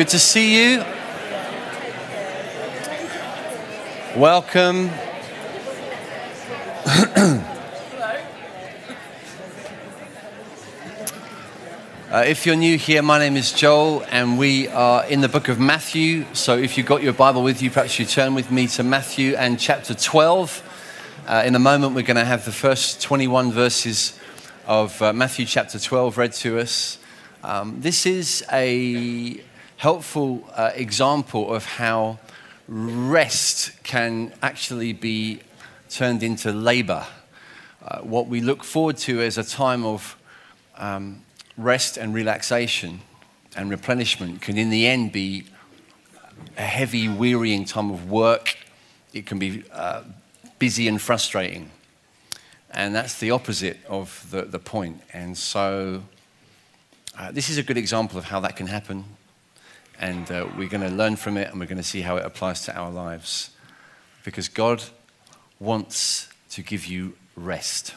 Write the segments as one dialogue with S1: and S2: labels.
S1: Good to see you. Welcome. Uh, if you're new here, my name is Joel, and we are in the book of Matthew. So if you've got your Bible with you, perhaps you turn with me to Matthew and chapter 12. Uh, in a moment, we're going to have the first 21 verses of uh, Matthew chapter 12 read to us. Um, this is a helpful uh, example of how rest can actually be turned into labor. Uh, what we look forward to as a time of um, rest and relaxation and replenishment can, in the end, be a heavy, wearying time of work. It can be uh, busy and frustrating. And that's the opposite of the, the point. And so, uh, this is a good example of how that can happen. And uh, we're going to learn from it and we're going to see how it applies to our lives. Because God wants to give you rest,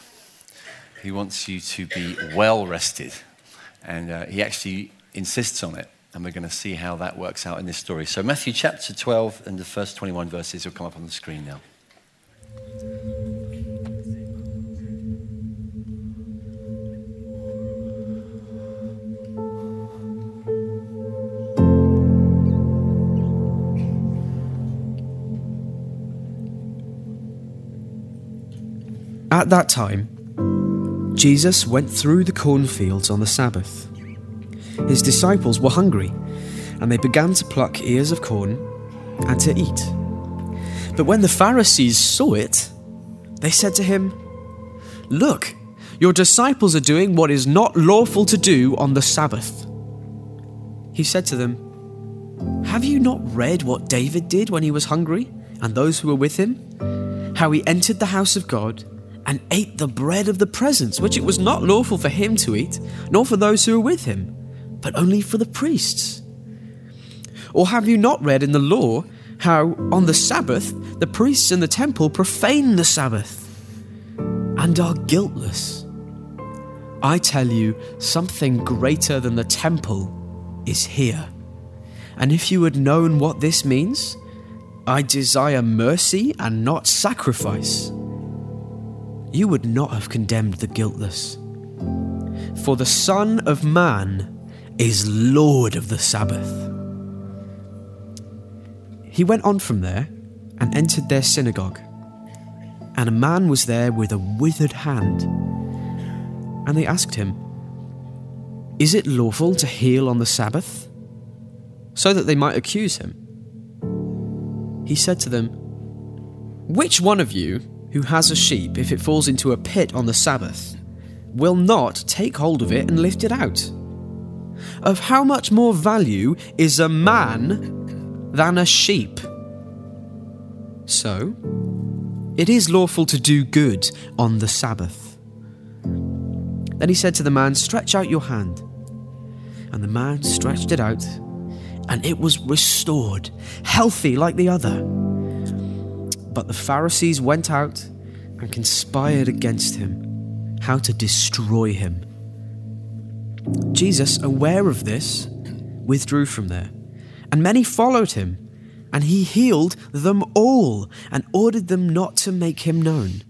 S1: He wants you to be well rested. And uh, he actually insists on it. And we're going to see how that works out in this story. So, Matthew chapter 12 and the first 21 verses will come up on the screen now.
S2: At that time, Jesus went through the cornfields on the Sabbath. His disciples were hungry, and they began to pluck ears of corn and to eat. But when the Pharisees saw it, they said to him, Look, your disciples are doing what is not lawful to do on the Sabbath. He said to them, Have you not read what David did when he was hungry, and those who were with him? How he entered the house of God and ate the bread of the presence, which it was not lawful for him to eat, nor for those who were with him, but only for the priests. Or have you not read in the law how on the Sabbath the priests in the temple profane the Sabbath and are guiltless? I tell you, something greater than the temple is here. And if you had known what this means, I desire mercy and not sacrifice you would not have condemned the guiltless. For the Son of Man is Lord of the Sabbath. He went on from there and entered their synagogue. And a man was there with a withered hand. And they asked him, Is it lawful to heal on the Sabbath? So that they might accuse him. He said to them, Which one of you, who has a sheep, if it falls into a pit on the Sabbath, will not take hold of it and lift it out? Of how much more value is a man than a sheep? So, it is lawful to do good on the Sabbath. Then he said to the man, Stretch out your hand. And the man stretched it out, and it was restored, healthy like the other. But the Pharisees went out and conspired against him, how to destroy him. Jesus, aware of this, withdrew from there, and many followed him, and he healed them all and ordered them not to make him known.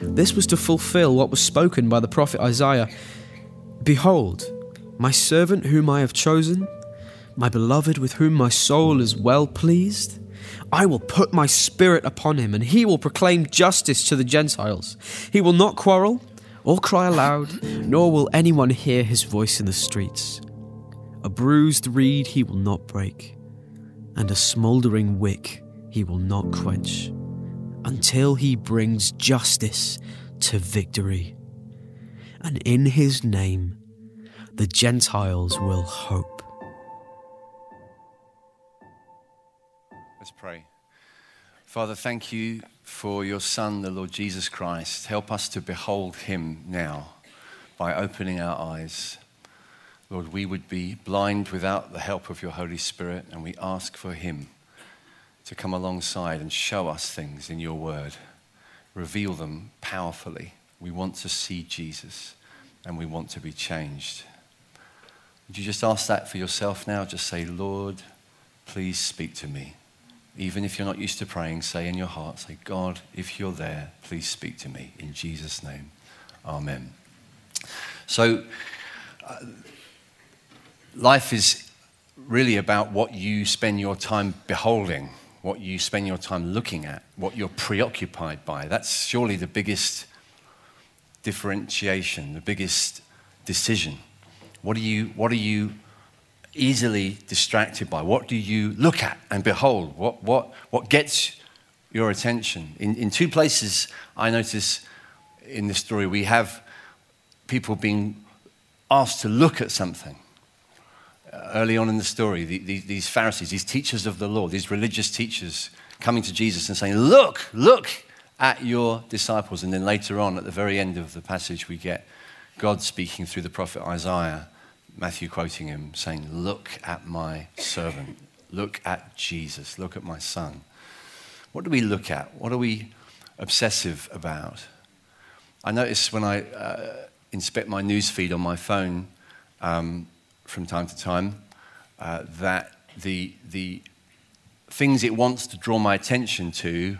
S2: This was to fulfill what was spoken by the prophet Isaiah Behold, my servant whom I have chosen, my beloved with whom my soul is well pleased. I will put my spirit upon him, and he will proclaim justice to the Gentiles. He will not quarrel or cry aloud, nor will anyone hear his voice in the streets. A bruised reed he will not break, and a smouldering wick he will not quench, until he brings justice to victory. And in his name the Gentiles will hope.
S1: Pray. Father, thank you for your Son, the Lord Jesus Christ. Help us to behold him now by opening our eyes. Lord, we would be blind without the help of your Holy Spirit, and we ask for him to come alongside and show us things in your word, reveal them powerfully. We want to see Jesus and we want to be changed. Would you just ask that for yourself now? Just say, Lord, please speak to me. Even if you're not used to praying, say in your heart, say, God, if you're there, please speak to me. In Jesus' name, amen. So, uh, life is really about what you spend your time beholding, what you spend your time looking at, what you're preoccupied by. That's surely the biggest differentiation, the biggest decision. What are you, what are you easily distracted by? What do you look at and behold? What, what, what gets your attention? In, in two places, I notice in this story, we have people being asked to look at something. Uh, early on in the story, the, the, these Pharisees, these teachers of the law, these religious teachers coming to Jesus and saying, Look, look at your disciples. And then later on, at the very end of the passage, we get God speaking through the prophet Isaiah, Matthew quoting him, saying, Look at my servant. Look at Jesus. Look at my son. What do we look at? What are we obsessive about? I notice when I uh, inspect my news feed on my phone um, from time to time uh, that the, the things it wants to draw my attention to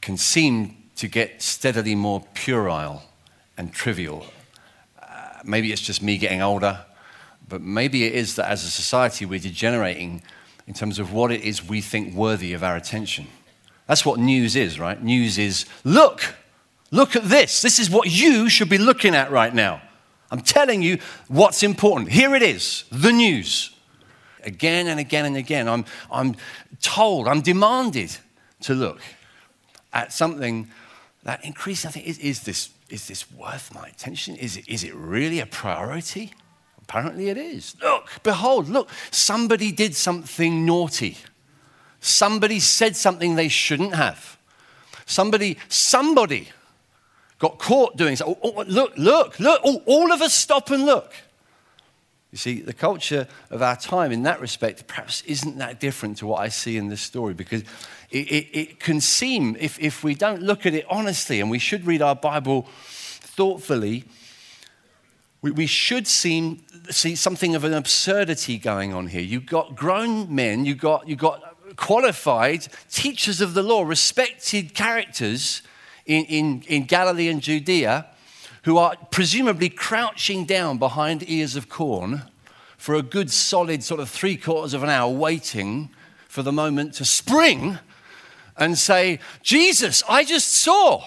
S1: can seem to get steadily more puerile and trivial. Maybe it's just me getting older, but maybe it is that as a society we're degenerating in terms of what it is we think worthy of our attention. That's what news is, right? News is look, Look at this. This is what you should be looking at right now. I'm telling you what's important. Here it is the news. Again and again and again, I'm, I'm told, I'm demanded to look at something that increasingly I think is, is, this, is this worth my attention? Is it, is it really a priority? Apparently it is. Look, behold, look, somebody did something naughty. Somebody said something they shouldn't have. Somebody, somebody got caught doing so. Oh, oh, look, look, look. Oh, all of us stop and look. You see, the culture of our time in that respect perhaps isn't that different to what I see in this story because it, it, it can seem, if, if we don't look at it honestly, and we should read our Bible thoughtfully, we, we should seem, see something of an absurdity going on here. You've got grown men, you've got, you've got qualified teachers of the law, respected characters in, in, in Galilee and Judea who are presumably crouching down behind ears of corn for a good solid sort of three quarters of an hour waiting for the moment to spring and say, Jesus, I just saw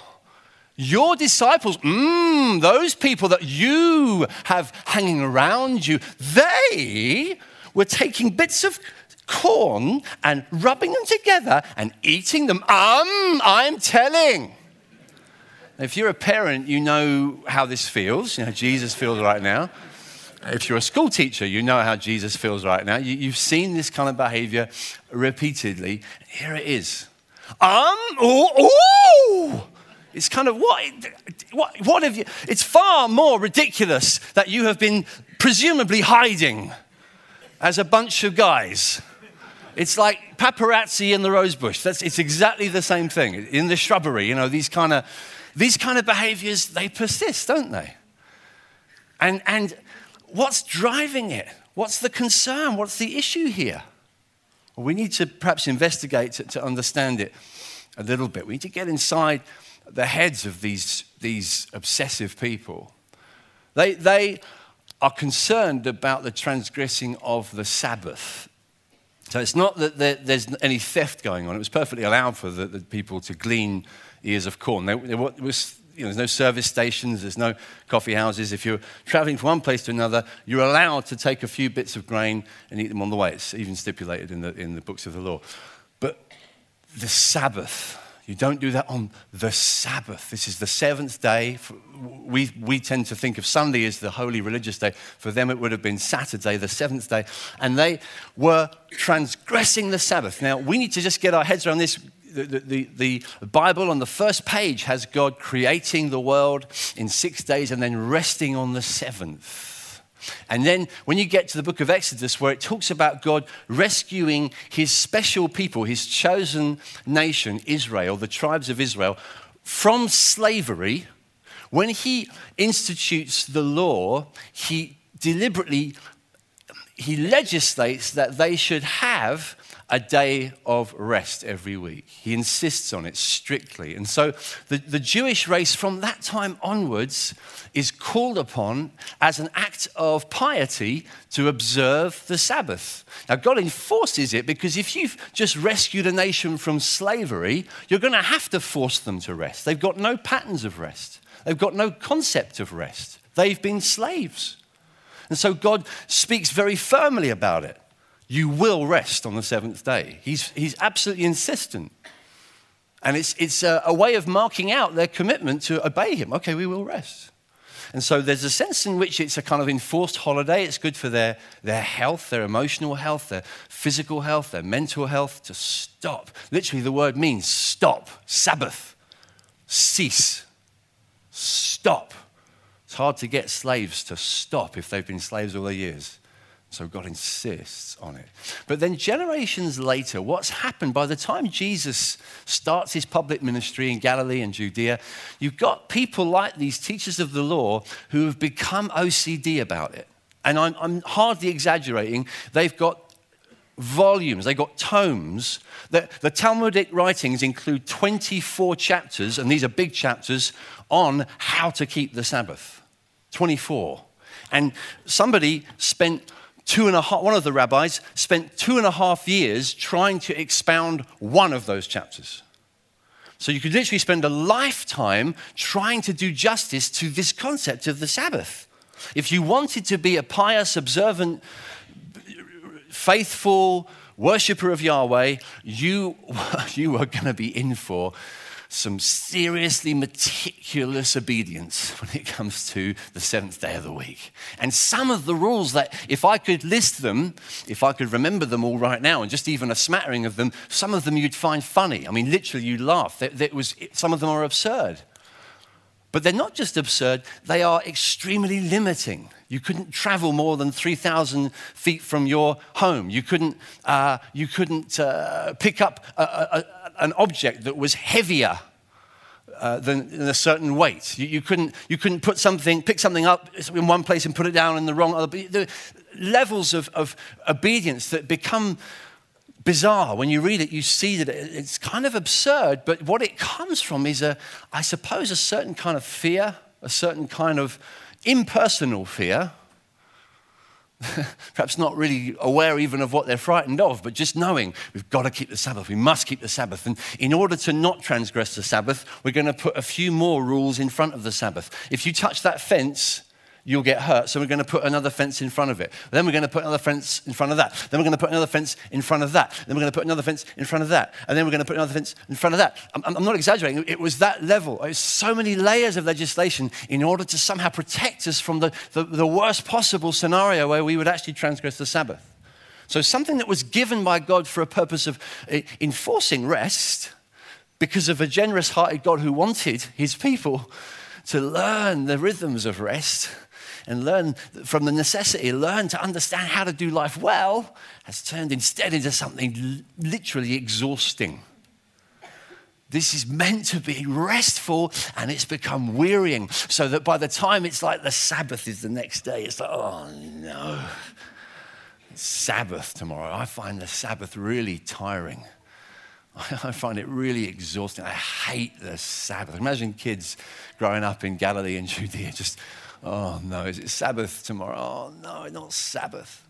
S1: your disciples, mm, those people that you have hanging around you, they were taking bits of corn and rubbing them together and eating them. Um, I'm telling. If you're a parent, you know how this feels. You know, Jesus feels right now. If you're a school teacher, you know how Jesus feels right now. You, have seen this kind of behavior repeatedly. Here it is. Um, oh, It's kind of what, what, what have you? It's far more ridiculous that you have been presumably hiding as a bunch of guys. It's like paparazzi in the rosebush. That's, it's exactly the same thing. In the shrubbery, you know, these kind of these kind of behaviors, they persist, don't they? And, and what's driving it? What's the concern? What's the issue here? Well, we need to perhaps investigate to, to understand it a little bit. We need to get inside the heads of these, these obsessive people. They, they are concerned about the transgressing of the Sabbath. So it's not that there, there's any theft going on. It was perfectly allowed for the, the people to glean ears of corn. There, there was, you know, there's no service stations, there's no coffee houses. If you're traveling from one place to another, you're allowed to take a few bits of grain and eat them on the way. It's even stipulated in the, in the books of the law. But the Sabbath, you don't do that on the Sabbath. This is the seventh day. We, we tend to think of Sunday as the holy religious day. For them, it would have been Saturday, the seventh day. And they were transgressing the Sabbath. Now, we need to just get our heads around this the, the, the, Bible on the first page has God creating the world in six days and then resting on the seventh. And then when you get to the book of Exodus, where it talks about God rescuing his special people, his chosen nation, Israel, the tribes of Israel, from slavery, when he institutes the law, he deliberately he legislates that they should have a day of rest every week. He insists on it strictly. And so the, the Jewish race from that time onwards is called upon as an act of piety to observe the Sabbath. Now, God enforces it because if you've just rescued a nation from slavery, you're going to have to force them to rest. They've got no patterns of rest, they've got no concept of rest. They've been slaves. And so God speaks very firmly about it. You will rest on the seventh day. He's, he's absolutely insistent. And it's, it's a, a way of marking out their commitment to obey Him. Okay, we will rest. And so there's a sense in which it's a kind of enforced holiday. It's good for their, their health, their emotional health, their physical health, their mental health to stop. Literally, the word means stop, Sabbath, cease, stop. It's hard to get slaves to stop if they've been slaves all their years. So God insists on it. But then, generations later, what's happened by the time Jesus starts his public ministry in Galilee and Judea, you've got people like these teachers of the law who have become OCD about it. And I'm, I'm hardly exaggerating. They've got volumes, they've got tomes. The, the Talmudic writings include 24 chapters, and these are big chapters, on how to keep the Sabbath. 24. And somebody spent two and a half, one of the rabbis spent two and a half years trying to expound one of those chapters. So you could literally spend a lifetime trying to do justice to this concept of the Sabbath. If you wanted to be a pious, observant, faithful worshiper of Yahweh, you, you were going to be in for some seriously meticulous obedience when it comes to the seventh day of the week. And some of the rules that, if I could list them, if I could remember them all right now, and just even a smattering of them, some of them you'd find funny. I mean, literally, you'd laugh. That, was, some of them are absurd. But they're not just absurd, they are extremely limiting. You couldn't travel more than 3,000 feet from your home. You couldn't, uh, you couldn't uh, pick up a, a, an object that was heavier uh, than, than, a certain weight. You, you, couldn't, you couldn't put something, pick something up in one place and put it down in the wrong other. The levels of, of obedience that become bizarre. When you read it, you see that it's kind of absurd, but what it comes from is, a, I suppose, a certain kind of fear, a certain kind of impersonal fear perhaps not really aware even of what they're frightened of, but just knowing we've got to keep the Sabbath, we must keep the Sabbath. And in order to not transgress the Sabbath, we're going to put a few more rules in front of the Sabbath. If you touch that fence, you'll get hurt. So we're going to put another fence in front of it. Then we're going to put another fence in front of that. Then we're going to put another fence in front of that. Then we're going to put another fence in front of that. And then we're going to put another fence in front of that. I'm, I'm not exaggerating. It was that level. It was so many layers of legislation in order to somehow protect us from the, the, the worst possible scenario where we would actually transgress the Sabbath. So something that was given by God for a purpose of eh, enforcing rest because of a generous hearted God who wanted his people to learn the rhythms of rest and learn from the necessity, learn to understand how to do life well, has turned instead into something literally exhausting. This is meant to be restful and it's become wearying. So that by the time it's like the Sabbath is the next day, it's like, oh no, it's Sabbath tomorrow. I find the Sabbath really tiring. I find it really exhausting. I hate the Sabbath. Imagine kids growing up in Galilee and Judea just Oh no, is it Sabbath tomorrow? Oh no, not Sabbath.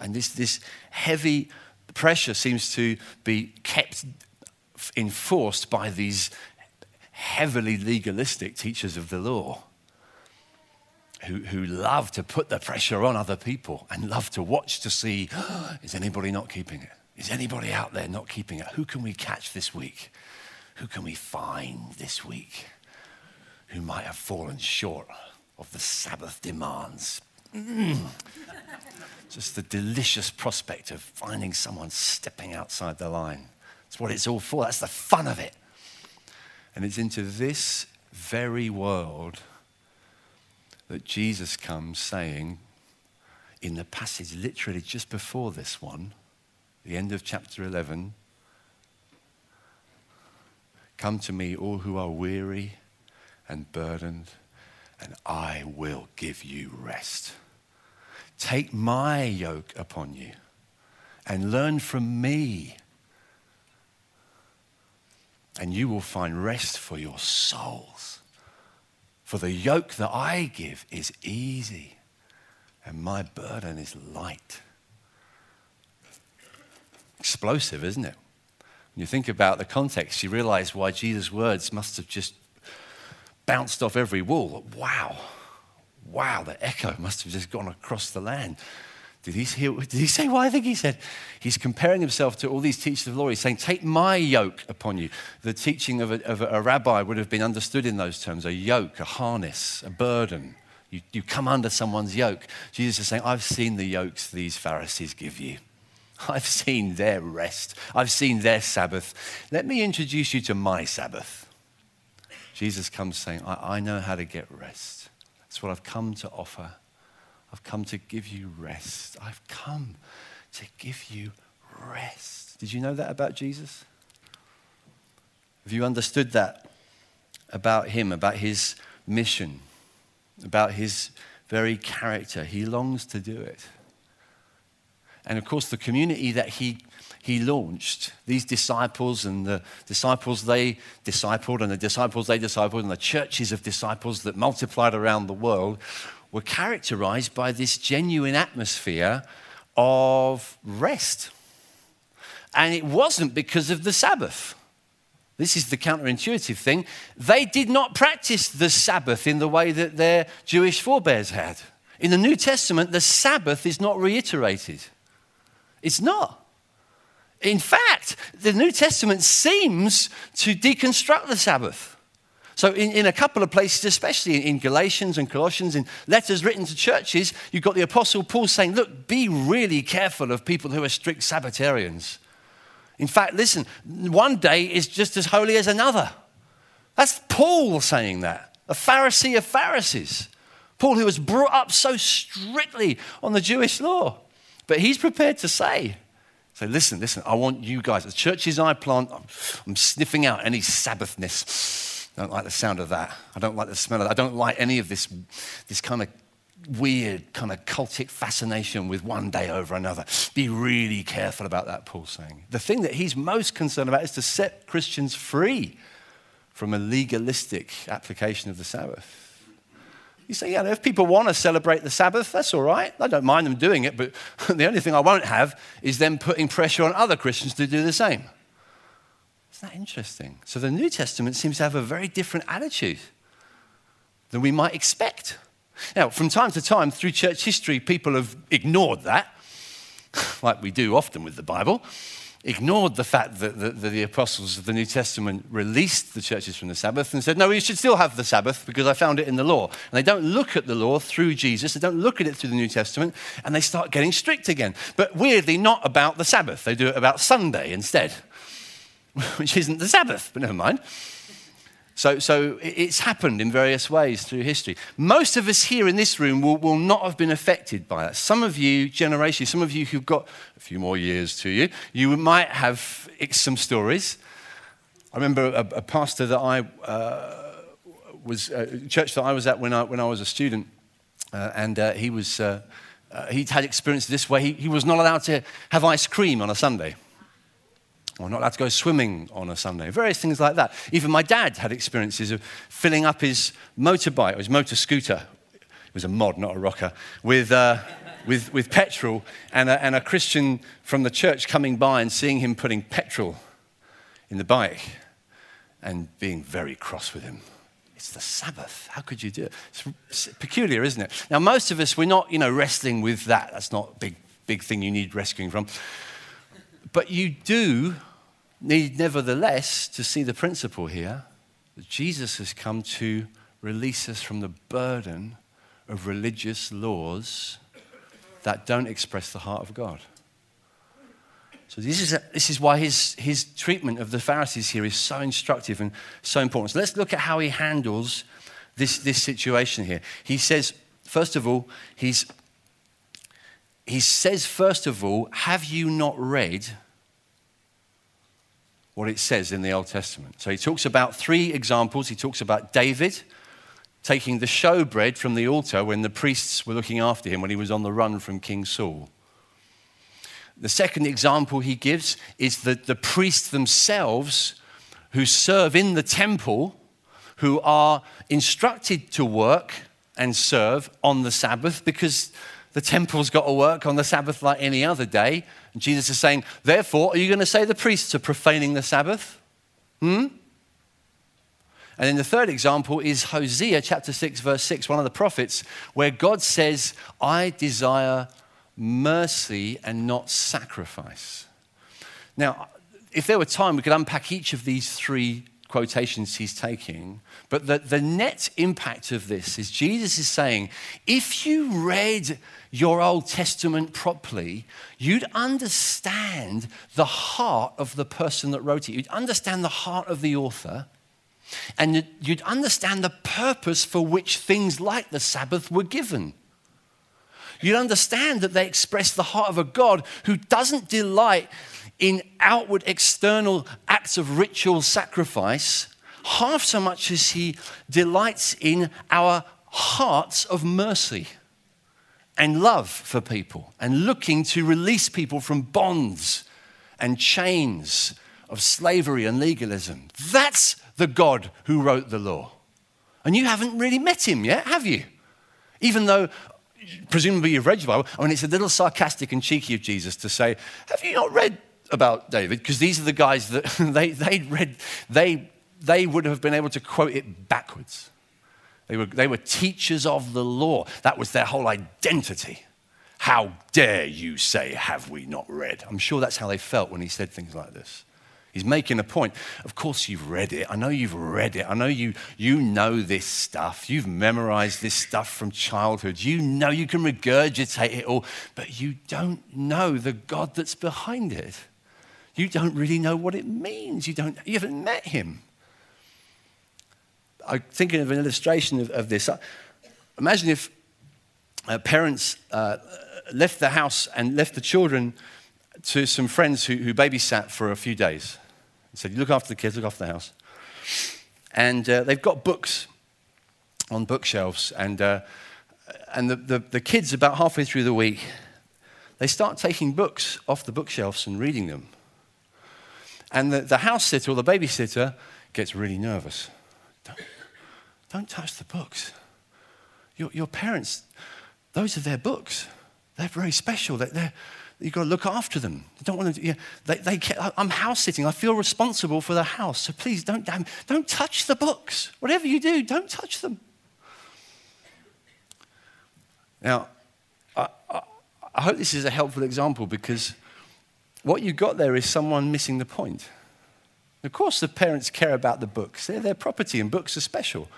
S1: And this, this heavy pressure seems to be kept enforced by these heavily legalistic teachers of the law who, who love to put the pressure on other people and love to watch to see oh, is anybody not keeping it? Is anybody out there not keeping it? Who can we catch this week? Who can we find this week who might have fallen short? of the Sabbath demands. Mm. Just the delicious prospect of finding someone stepping outside the line. That's what it's all for. That's the fun of it. And it's into this very world that Jesus comes saying, in the passage literally just before this one, the end of chapter 11, Come to me, all who are weary and burdened and I will give you rest. Take my yoke upon you and learn from me, and you will find rest for your souls. For the yoke that I give is easy, and my burden is light. Explosive, isn't it? When you think about the context, you realize why Jesus' words must have just bounced off every wall. Wow. Wow, the echo must have just gone across the land. Did he, hear, did he say what I think he said? He's comparing himself to all these teachers of law. He's saying, Take my yoke upon you. The teaching of a, of a rabbi would have been understood in those terms a yoke, a harness, a burden. You, you come under someone's yoke. Jesus is saying, I've seen the yokes these Pharisees give you. I've seen their rest. I've seen their Sabbath. Let me introduce you to my Sabbath. Jesus comes saying, I, I know how to get rest. That's what I've come to offer. I've come to give you rest. I've come to give you rest. Did you know that about Jesus? Have you understood that about him, about his mission, about his very character? He longs to do it. And of course, the community that he, he launched, these disciples and the disciples they discipled, and the disciples they discipled, and the churches of disciples that multiplied around the world were characterized by this genuine atmosphere of rest. And it wasn't because of the Sabbath. This is the counterintuitive thing. They did not practice the Sabbath in the way that their Jewish forebears had. In the New Testament, the Sabbath is not reiterated. It's not. In fact, the New Testament seems to deconstruct the Sabbath. So, in, in a couple of places, especially in Galatians and Colossians, in letters written to churches, you've got the Apostle Paul saying, Look, be really careful of people who are strict Sabbatarians. In fact, listen, one day is just as holy as another. That's Paul saying that, a Pharisee of Pharisees. Paul, who was brought up so strictly on the Jewish law. But he's prepared to say, say, listen, listen, I want you guys, the churches I plant, I'm, I'm sniffing out any Sabbathness. I don't like the sound of that. I don't like the smell of that. I don't like any of this, this kind of weird, kind of cultic fascination with one day over another. Be really careful about that, Paul's saying. The thing that he's most concerned about is to set Christians free from a legalistic application of the Sabbath. You say, yeah, if people want to celebrate the Sabbath, that's all right. I don't mind them doing it, but the only thing I won't have is them putting pressure on other Christians to do the same. Isn't that interesting? So the New Testament seems to have a very different attitude than we might expect. Now, from time to time through church history, people have ignored that, like we do often with the Bible ignored the fact that the, the, apostles of the New Testament released the churches from the Sabbath and said, no, you should still have the Sabbath because I found it in the law. And they don't look at the law through Jesus, they don't look at it through the New Testament, and they start getting strict again. But weirdly, not about the Sabbath. They do it about Sunday instead, which isn't the Sabbath, but never mind. So, so it's happened in various ways through history. Most of us here in this room will, will not have been affected by that. Some of you, generation, some of you who've got a few more years to you, you might have some stories. I remember a, a pastor that I uh, was, a uh, church that I was at when I, when I was a student, uh, and uh, he was, uh, uh, he'd had experience this way. He, he was not allowed to have ice cream on a Sunday or not allowed to go swimming on a Sunday, various things like that. Even my dad had experiences of filling up his motorbike, or his motor scooter, it was a mod, not a rocker, with, uh, with, with petrol, and a, and a Christian from the church coming by and seeing him putting petrol in the bike and being very cross with him. It's the Sabbath. How could you do it? It's peculiar, isn't it? Now, most of us, we're not, you know, wrestling with that. That's not a big, big thing you need rescuing from. But you do need, nevertheless, to see the principle here that Jesus has come to release us from the burden of religious laws that don't express the heart of God. So, this is, a, this is why his, his treatment of the Pharisees here is so instructive and so important. So, let's look at how he handles this, this situation here. He says, first of all, he's, he says, first of all, have you not read what it says in the Old Testament. So he talks about three examples. He talks about David. taking the showbread from the altar when the priests were looking after him when he was on the run from King Saul. The second example he gives is that the priests themselves who serve in the temple, who are instructed to work and serve on the Sabbath because the temple's got to work on the Sabbath like any other day. And Jesus is saying, therefore, are you going to say the priests are profaning the Sabbath? Hmm? And then the third example is Hosea chapter 6, verse 6, one of the prophets, where God says, I desire mercy and not sacrifice. Now, if there were time, we could unpack each of these three quotations he's taking. But the, the net impact of this is Jesus is saying, if you read your Old Testament properly, you'd understand the heart of the person that wrote it. You'd understand the heart of the author. And you'd understand the purpose for which things like the Sabbath were given. You'd understand that they express the heart of a God who doesn't delight in outward external acts of ritual sacrifice half so much as he delights in our hearts of mercy and love for people and looking to release people from bonds and chains of slavery and legalism. That's the God who wrote the law. And you haven't really met him yet, have you? Even though presumably you've read your Bible. I mean, it's a little sarcastic and cheeky of Jesus to say, Have you not read about David? Because these are the guys that they, they read, they, they would have been able to quote it backwards. They were, they were teachers of the law, that was their whole identity. How dare you say, Have we not read? I'm sure that's how they felt when he said things like this. He's making a point. Of course, you've read it. I know you've read it. I know you, you know this stuff. You've memorized this stuff from childhood. You know you can regurgitate it all, but you don't know the God that's behind it. You don't really know what it means. You, don't, you haven't met him. I'm thinking of an illustration of, of this. Imagine if uh, parents uh, left the house and left the children to some friends who, who babysat for a few days. He said, look after the kids, look after the house. And uh, they've got books on bookshelves. And, uh, and the, the, the kids, about halfway through the week, they start taking books off the bookshelves and reading them. And the, the house sitter or the babysitter gets really nervous. Don't, don't touch the books. Your, your parents, those are their books. They're very special. They're, they're, You've got to look after them. You don't want to, yeah, they, they, I'm house sitting. I feel responsible for the house. So please don't, don't touch the books. Whatever you do, don't touch them. Now, I, I, I hope this is a helpful example because what you got there is someone missing the point. Of course, the parents care about the books, they're their property, and books are special.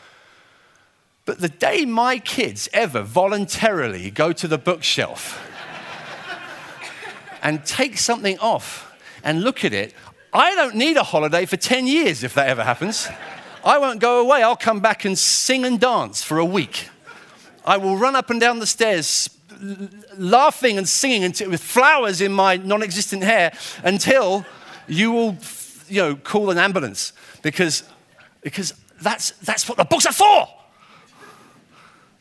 S1: But the day my kids ever voluntarily go to the bookshelf, and take something off and look at it, I don't need a holiday for 10 years if that ever happens. I won't go away. I'll come back and sing and dance for a week. I will run up and down the stairs laughing and singing with flowers in my non existent hair until you will you know, call an ambulance because, because that's, that's what the books are for.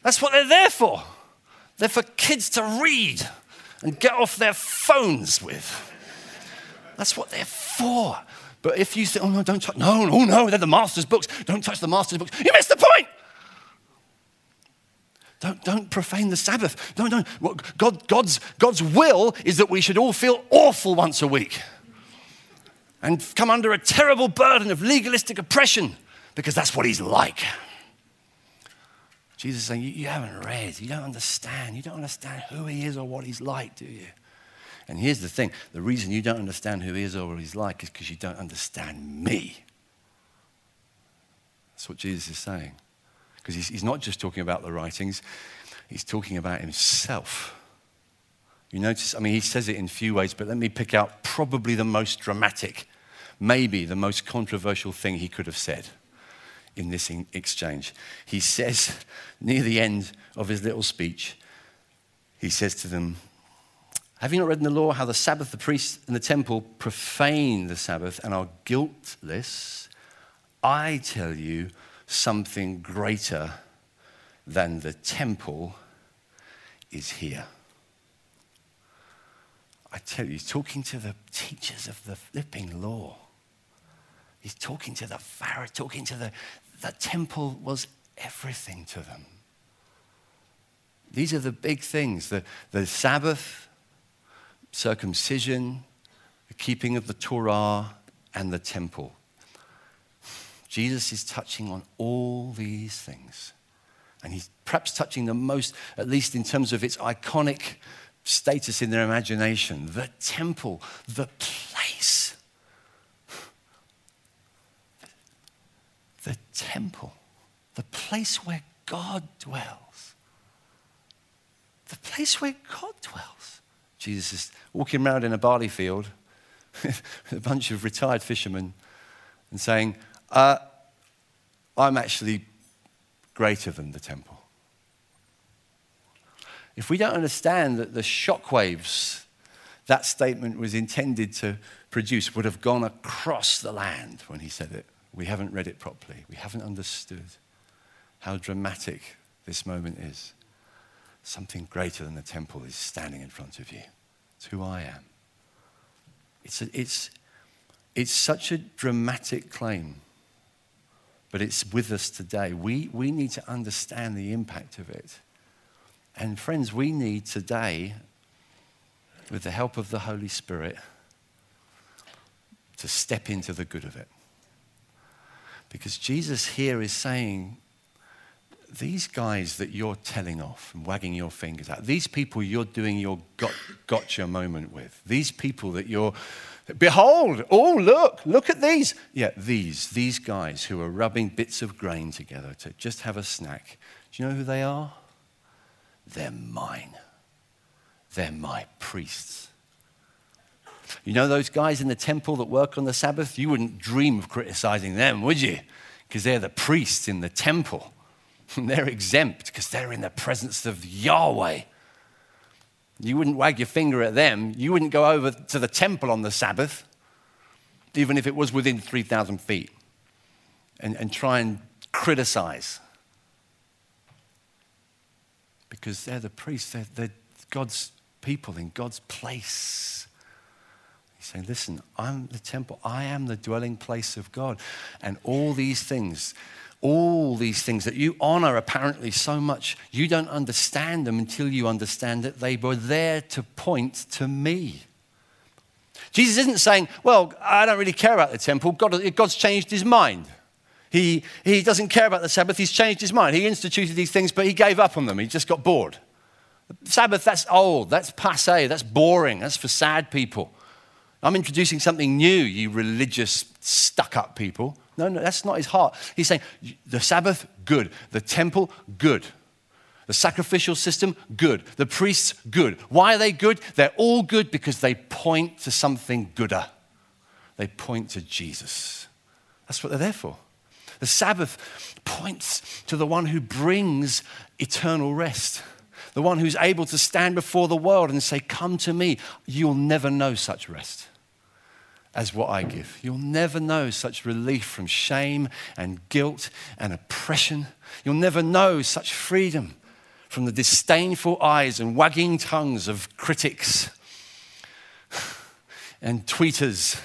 S1: That's what they're there for. They're for kids to read and get off their phones with. That's what they're for. But if you say, oh no, don't touch, no, no, no, they're the master's books, don't touch the master's books, you missed the point. Don't, don't profane the Sabbath. No, no. God, God's, God's will is that we should all feel awful once a week and come under a terrible burden of legalistic oppression because that's what He's like. Jesus is saying, you, you haven't read, you don't understand, you don't understand who he is or what he's like, do you? And here's the thing the reason you don't understand who he is or what he's like is because you don't understand me. That's what Jesus is saying. Because he's, he's not just talking about the writings, he's talking about himself. You notice, I mean, he says it in few ways, but let me pick out probably the most dramatic, maybe the most controversial thing he could have said in this exchange. He says, near the end of his little speech, he says to them, Have you not read in the law how the Sabbath, the priests in the temple profane the Sabbath and are guiltless? I tell you something greater than the temple is here. I tell you, he's talking to the teachers of the flipping law. He's talking to the Pharaoh, talking to the, the temple was everything to them. These are the big things the, the Sabbath, circumcision, the keeping of the Torah, and the temple. Jesus is touching on all these things. And he's perhaps touching the most, at least in terms of its iconic status in their imagination. The temple, the place. The temple, the place where God dwells. The place where God dwells. Jesus is walking around in a barley field with a bunch of retired fishermen and saying, uh, I'm actually greater than the temple. If we don't understand that the shockwaves that statement was intended to produce would have gone across the land when he said it, we haven't read it properly. We haven't understood how dramatic this moment is. Something greater than the temple is standing in front of you. It's who I am. It's, a, it's, it's such a dramatic claim, but it's with us today. We, we need to understand the impact of it. And friends, we need today, with the help of the Holy Spirit, to step into the good of it. Because Jesus here is saying, these guys that you're telling off and wagging your fingers at, these people you're doing your got, gotcha moment with, these people that you're, behold, oh, look, look at these. Yeah, these, these guys who are rubbing bits of grain together to just have a snack. Do you know who they are? They're mine. They're my priests. You know those guys in the temple that work on the Sabbath? You wouldn't dream of criticizing them, would you? Because they're the priests in the temple. they're exempt because they're in the presence of Yahweh. You wouldn't wag your finger at them. You wouldn't go over to the temple on the Sabbath, even if it was within 3,000 feet, and, and try and criticize. Because they're the priests, they're, they're God's people in God's place. He's saying, Listen, I'm the temple, I am the dwelling place of God. And all these things, all these things that you honor apparently so much, you don't understand them until you understand that they were there to point to me. Jesus isn't saying, Well, I don't really care about the temple. God, God's changed his mind. He, he doesn't care about the Sabbath. He's changed his mind. He instituted these things, but he gave up on them. He just got bored. Sabbath, that's old. That's passe. That's boring. That's for sad people. I'm introducing something new, you religious, stuck up people. No, no, that's not his heart. He's saying the Sabbath, good. The temple, good. The sacrificial system, good. The priests, good. Why are they good? They're all good because they point to something gooder. They point to Jesus. That's what they're there for. The Sabbath points to the one who brings eternal rest, the one who's able to stand before the world and say, Come to me. You'll never know such rest as what I give. You'll never know such relief from shame and guilt and oppression. You'll never know such freedom from the disdainful eyes and wagging tongues of critics and tweeters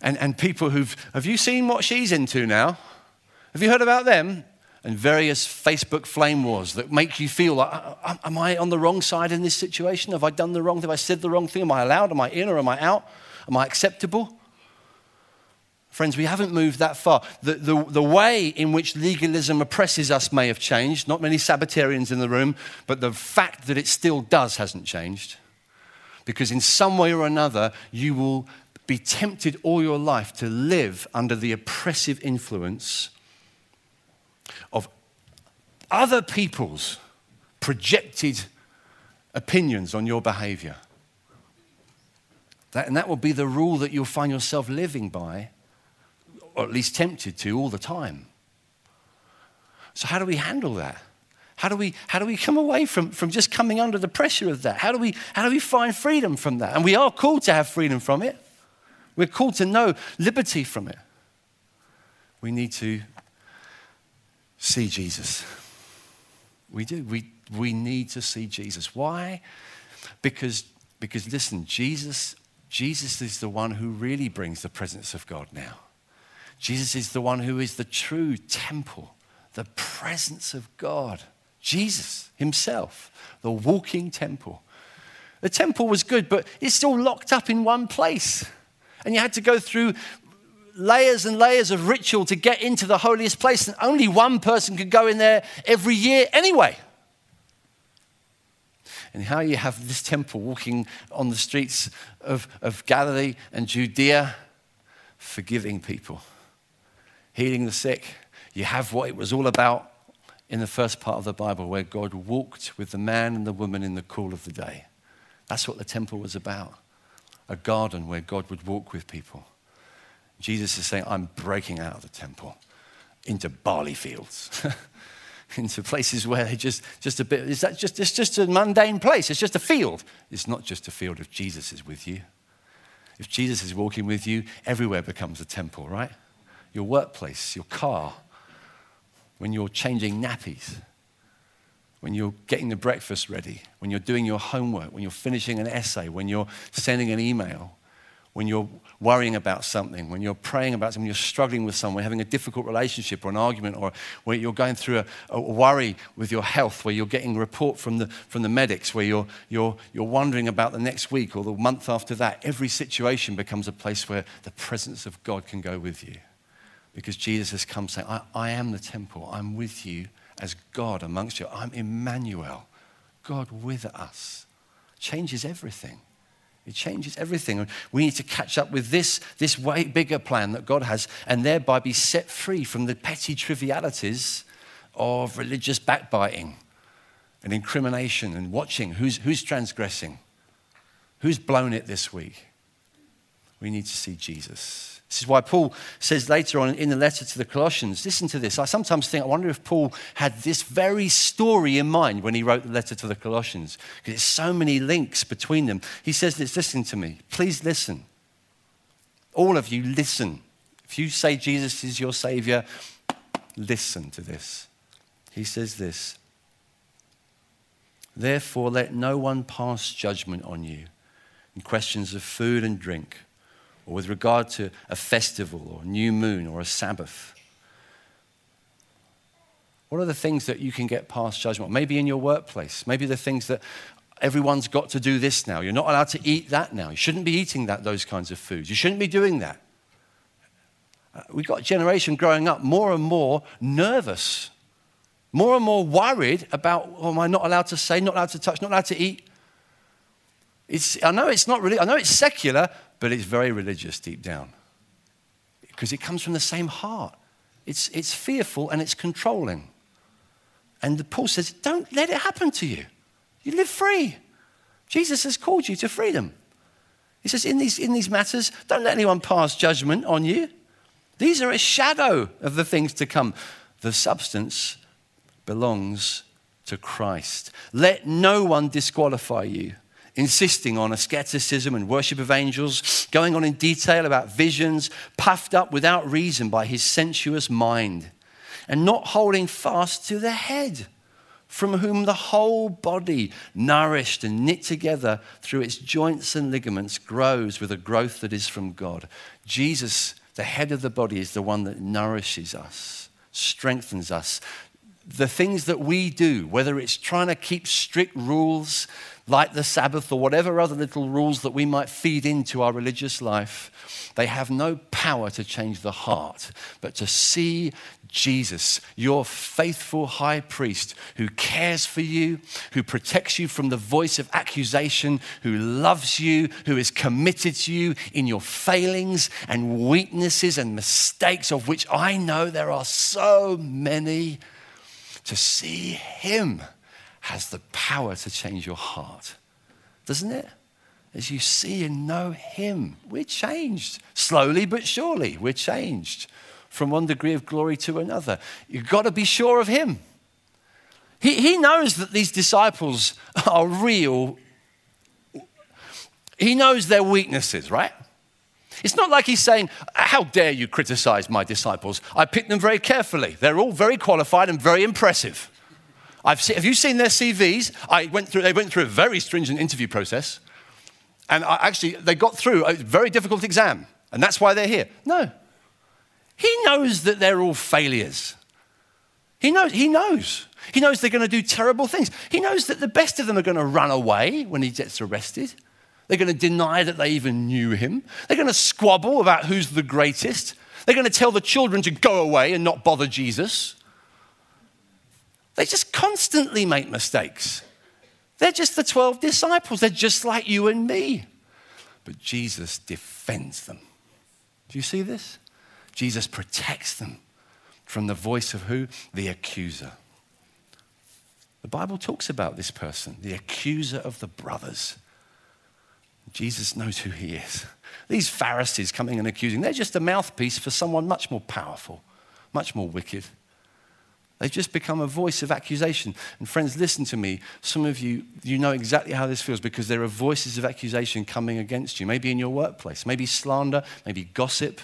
S1: and, and people who've. Have you seen what she's into now? Have you heard about them? And various Facebook flame wars that make you feel like, am I on the wrong side in this situation? Have I done the wrong thing? Have I said the wrong thing? Am I allowed? Am I in or am I out? Am I acceptable? Friends, we haven't moved that far. The, the, the way in which legalism oppresses us may have changed. Not many Sabbatarians in the room, but the fact that it still does hasn't changed. Because in some way or another, you will be tempted all your life to live under the oppressive influence of other people's projected opinions on your behavior. That, and that will be the rule that you'll find yourself living by, or at least tempted to all the time. So, how do we handle that? How do we, how do we come away from, from just coming under the pressure of that? How do, we, how do we find freedom from that? And we are called to have freedom from it. We're called to know liberty from it. We need to see Jesus. We do. We, we need to see Jesus. Why? Because, because listen, Jesus, Jesus is the one who really brings the presence of God now. Jesus is the one who is the true temple, the presence of God. Jesus himself, the walking temple. The temple was good, but it's still locked up in one place. And you had to go through layers and layers of ritual to get into the holiest place, and only one person could go in there every year anyway. And how you have this temple walking on the streets of, of Galilee and Judea, forgiving people, healing the sick. You have what it was all about in the first part of the Bible, where God walked with the man and the woman in the cool of the day. That's what the temple was about a garden where God would walk with people. Jesus is saying, I'm breaking out of the temple into barley fields, into places where they just, just a bit, is that just, it's just a mundane place. It's just a field. It's not just a field if Jesus is with you. If Jesus is walking with you, everywhere becomes a temple, right? Your workplace, your car, when you're changing nappies, when you're getting the breakfast ready, when you're doing your homework, when you're finishing an essay, when you're sending an email, when you're worrying about something, when you're praying about something, you're struggling with someone, having a difficult relationship or an argument, or where you're going through a, a, worry with your health, where you're getting a report from the, from the medics, where you're, you're, you're wondering about the next week or the month after that, every situation becomes a place where the presence of God can go with you. Because Jesus has come saying, I, I am the temple, I'm with you as God amongst you. I'm Emmanuel, God with us. Changes everything. It changes everything. We need to catch up with this, this way bigger plan that God has and thereby be set free from the petty trivialities of religious backbiting and incrimination and watching who's, who's transgressing, who's blown it this week. We need to see Jesus. This is why Paul says later on in the letter to the Colossians, listen to this. I sometimes think, I wonder if Paul had this very story in mind when he wrote the letter to the Colossians, because there's so many links between them. He says this, listen to me. Please listen. All of you, listen. If you say Jesus is your Savior, listen to this. He says this Therefore, let no one pass judgment on you in questions of food and drink or with regard to a festival or a new moon or a Sabbath? What are the things that you can get past judgment? Maybe in your workplace. Maybe the things that everyone's got to do this now. You're not allowed to eat that now. You shouldn't be eating that, those kinds of foods. You shouldn't be doing that. Uh, we've got a generation growing up more and more nervous, more and more worried about, oh, am I not allowed to say, not allowed to touch, not allowed to eat? It's, I know it's not really, I know it's secular, but it's very religious deep down because it comes from the same heart. It's, it's fearful and it's controlling. And the Paul says, don't let it happen to you. You live free. Jesus has called you to freedom. He says, in these, in these matters, don't let anyone pass judgment on you. These are a shadow of the things to come. The substance belongs to Christ. Let no one disqualify you insisting on asceticism and worship of angels, going on in detail about visions, puffed up without reason by his sensuous mind, and not holding fast to the head, from whom the whole body, nourished and knit together through its joints and ligaments, grows with a growth that is from God. Jesus, the head of the body, is the one that nourishes us, strengthens us. The things that we do, whether it's trying to keep strict rules, like the Sabbath or whatever other little rules that we might feed into our religious life, they have no power to change the heart, but to see Jesus, your faithful high priest, who cares for you, who protects you from the voice of accusation, who loves you, who is committed to you in your failings and weaknesses and mistakes, of which I know there are so many. To see him has the power to change your heart, doesn't it? As you see and know Him, we're changed. Slowly but surely, we're changed from one degree of glory to another. You've got to be sure of Him. He, he knows that these disciples are real. He knows their weaknesses, right? It's not like he's saying, How dare you criticize my disciples? I picked them very carefully. They're all very qualified and very impressive. I've seen, have you seen their CVs? I went through, they went through a very stringent interview process. And I, actually, they got through a very difficult exam. And that's why they're here. No. He knows that they're all failures. He knows. He knows. He knows they're going to do terrible things. He knows that the best of them are going to run away when he gets arrested. They're going to deny that they even knew him. They're going to squabble about who's the greatest. They're going to tell the children to go away and not bother Jesus. They just constantly make mistakes. They're just the 12 disciples. They're just like you and me. But Jesus defends them. Do you see this? Jesus protects them from the voice of who? The accuser. The Bible talks about this person, the accuser of the brothers. Jesus knows who he is. These Pharisees coming and accusing, they're just a mouthpiece for someone much more powerful, much more wicked. They've just become a voice of accusation. And friends, listen to me. Some of you, you know exactly how this feels because there are voices of accusation coming against you. Maybe in your workplace, maybe slander, maybe gossip,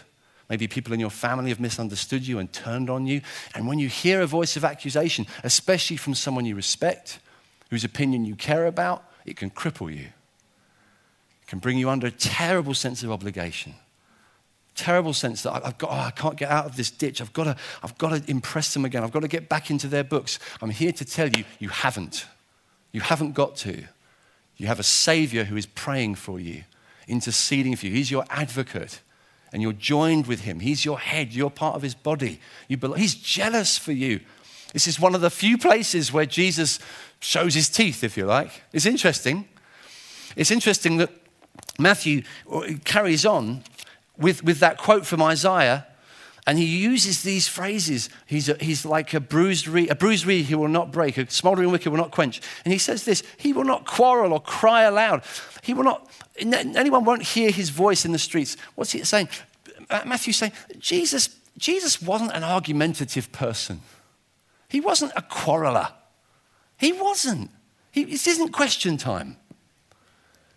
S1: maybe people in your family have misunderstood you and turned on you. And when you hear a voice of accusation, especially from someone you respect, whose opinion you care about, it can cripple you can bring you under a terrible sense of obligation. Terrible sense that I've got, oh, I can't get out of this ditch. I've got, to, I've got to impress them again. I've got to get back into their books. I'm here to tell you, you haven't. You haven't got to. You have a Savior who is praying for you, interceding for you. He's your advocate, and you're joined with Him. He's your head, you're part of His body. You belong. He's jealous for you. This is one of the few places where Jesus shows his teeth, if you like. It's interesting. It's interesting that Matthew uh, carries on with, with that quote from Isaiah, and he uses these phrases. He's, a, he's like a bruised reed, a bruised reed he will not break, a smoldering wick will not quench. And he says this He will not quarrel or cry aloud. He will not, anyone won't hear his voice in the streets. What's he saying? Uh, Matthew's saying, Jesus, Jesus wasn't an argumentative person. He wasn't a quarreler. He wasn't. He, this isn't question time.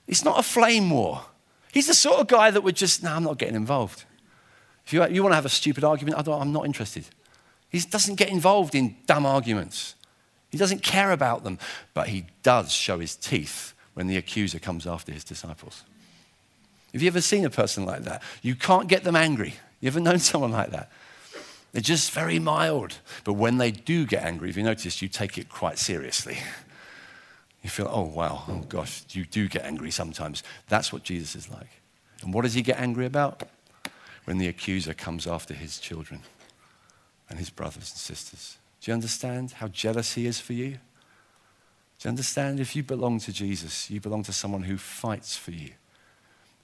S1: It's not a flame war. He's the sort of guy that would just, no, I'm not getting involved. If you, you want to have a stupid argument, I I'm not interested. He doesn't get involved in dumb arguments. He doesn't care about them, but he does show his teeth when the accuser comes after his disciples. Have you ever seen a person like that? You can't get them angry. You ever known someone like that? They're just very mild. But when they do get angry, if you notice, you take it quite seriously. You feel, oh, wow, oh gosh, you do get angry sometimes. That's what Jesus is like. And what does he get angry about? When the accuser comes after his children and his brothers and sisters. Do you understand how jealous he is for you? Do you understand? If you belong to Jesus, you belong to someone who fights for you,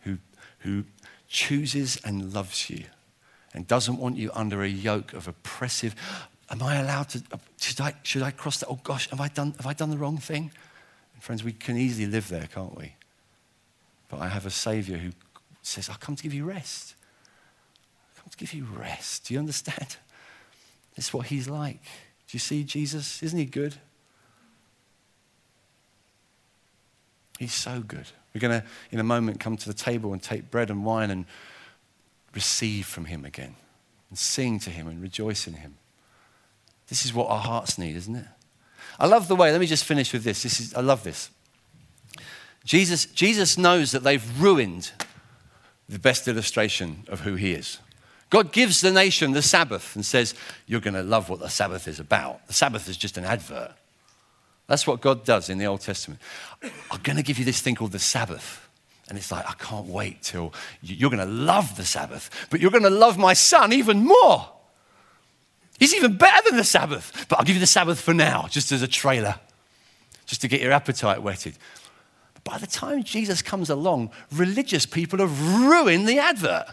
S1: who, who chooses and loves you, and doesn't want you under a yoke of oppressive. Am I allowed to? Uh, should I, should I cross that? Oh gosh, have I, done, have I done the wrong thing? Friends, we can easily live there, can't we? But I have a Savior who says, I've come to give you rest. I've come to give you rest. Do you understand? Is what He's like. Do you see Jesus? Isn't He good? He's so good. We're going to, in a moment, come to the table and take bread and wine and receive from Him again and sing to Him and rejoice in Him. This is what our hearts need, isn't it? I love the way, let me just finish with this. this is, I love this. Jesus, Jesus knows that they've ruined the best illustration of who he is. God gives the nation the Sabbath and says, You're going to love what the Sabbath is about. The Sabbath is just an advert. That's what God does in the Old Testament. I'm going to give you this thing called the Sabbath. And it's like, I can't wait till you're going to love the Sabbath, but you're going to love my son even more. He's even better than the Sabbath. But I'll give you the Sabbath for now, just as a trailer, just to get your appetite whetted. But by the time Jesus comes along, religious people have ruined the advert,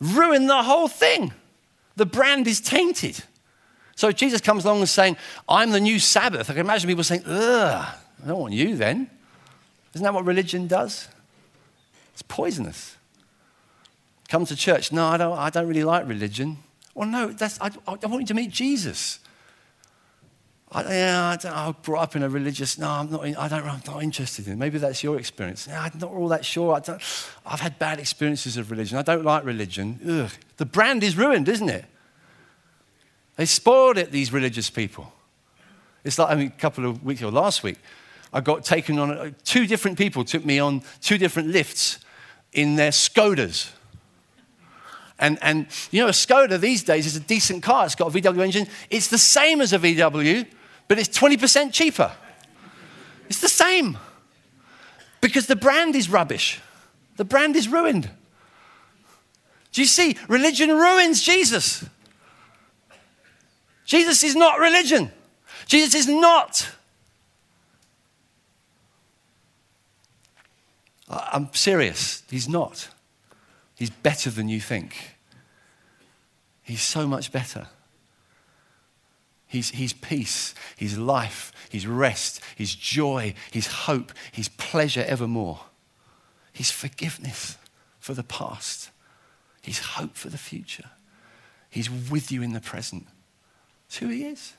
S1: ruined the whole thing. The brand is tainted. So Jesus comes along and saying, I'm the new Sabbath. I can imagine people saying, ugh, I don't want you then. Isn't that what religion does? It's poisonous. Come to church. No, I don't, I don't really like religion. Well, no, that's, I, I want you to meet Jesus. I, yeah, I, I, brought up in a religious, no, I'm not, I don't, I'm not interested in it. Maybe that's your experience. Yeah, I'm not all that sure. I don't, I've had bad experiences of religion. I don't like religion. Ugh. The brand is ruined, isn't it? They spoiled it, these religious people. It's like, I mean, a couple of weeks or last week, I got taken on, uh, two different people took me on two different lifts in their Skodas. And, and you know, a Skoda these days is a decent car. It's got a VW engine. It's the same as a VW, but it's 20% cheaper. It's the same. Because the brand is rubbish. The brand is ruined. Do you see? Religion ruins Jesus. Jesus is not religion. Jesus is not. I'm serious. He's not. He's better than you think. He's so much better. He's, he's peace, He's life, He's rest, He's joy, He's hope, He's pleasure evermore. He's forgiveness for the past, He's hope for the future. He's with you in the present. It's who He is.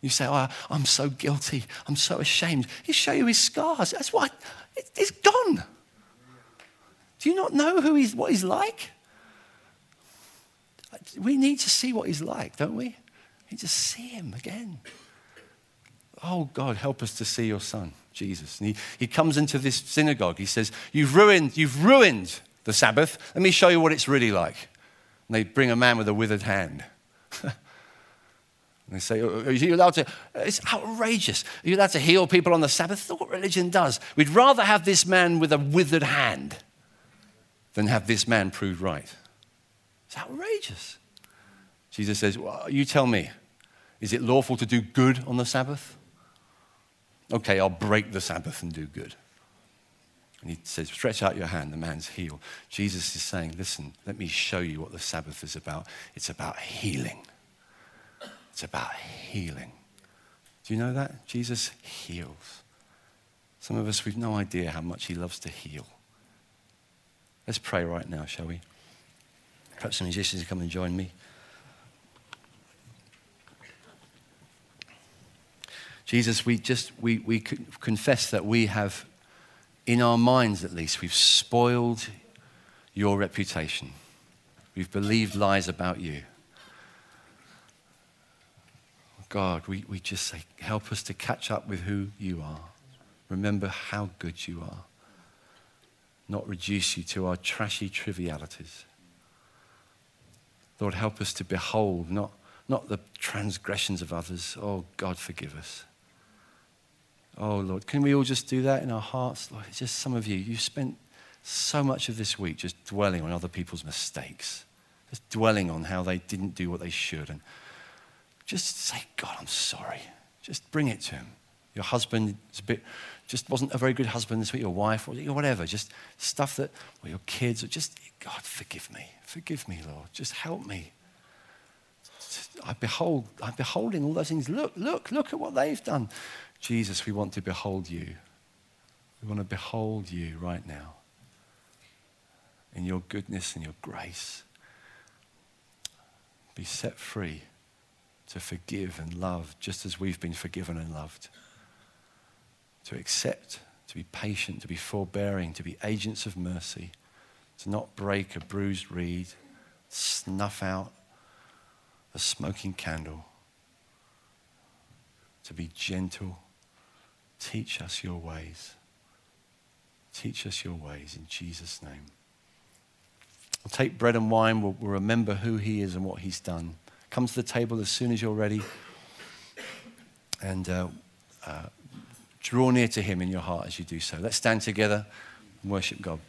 S1: You say, Oh, I'm so guilty. I'm so ashamed. He show you his scars. That's why it's gone. Do you not know who he's, what he's like? We need to see what he's like, don't we? We need to see him again. Oh, God, help us to see your son, Jesus. And he, he comes into this synagogue. He says, You've ruined, you've ruined the Sabbath. Let me show you what it's really like. And they bring a man with a withered hand. And they say, Are you allowed to? It's outrageous. Are you allowed to heal people on the Sabbath? That's what religion does. We'd rather have this man with a withered hand than have this man proved right. It's outrageous. Jesus says, well, You tell me, is it lawful to do good on the Sabbath? Okay, I'll break the Sabbath and do good. And he says, Stretch out your hand, the man's healed. Jesus is saying, Listen, let me show you what the Sabbath is about. It's about healing. It's about healing. Do you know that? Jesus heals. Some of us, we've no idea how much he loves to heal. Let's pray right now, shall we? Perhaps some musicians come and join me. Jesus, we just we, we confess that we have, in our minds at least, we've spoiled your reputation. We've believed lies about you. God, we, we just say, help us to catch up with who you are. Remember how good you are not reduce you to our trashy trivialities. Lord, help us to behold not, not the transgressions of others. Oh, God, forgive us. Oh, Lord, can we all just do that in our hearts? Lord, it's just some of you—you've spent so much of this week just dwelling on other people's mistakes, just dwelling on how they didn't do what they should. And just say, God, I'm sorry. Just bring it to Him. Your husband is a bit just wasn't a very good husband this week, your wife, or whatever, just stuff that, or your kids, or just, God, forgive me. Forgive me, Lord. Just help me. I behold, I'm beholding all those things. Look, look, look at what they've done. Jesus, we want to behold you. We want to behold you right now in your goodness and your grace. Be set free to forgive and love just as we've been forgiven and loved to accept, to be patient, to be forbearing, to be agents of mercy, to not break a bruised reed, snuff out a smoking candle, to be gentle. Teach us your ways. Teach us your ways in Jesus' name. We'll take bread and wine. We'll, we'll remember who he is and what he's done. Come to the table as soon as you're ready. And uh, uh, Draw near to Him in your heart as you do so. Let's stand together and worship God.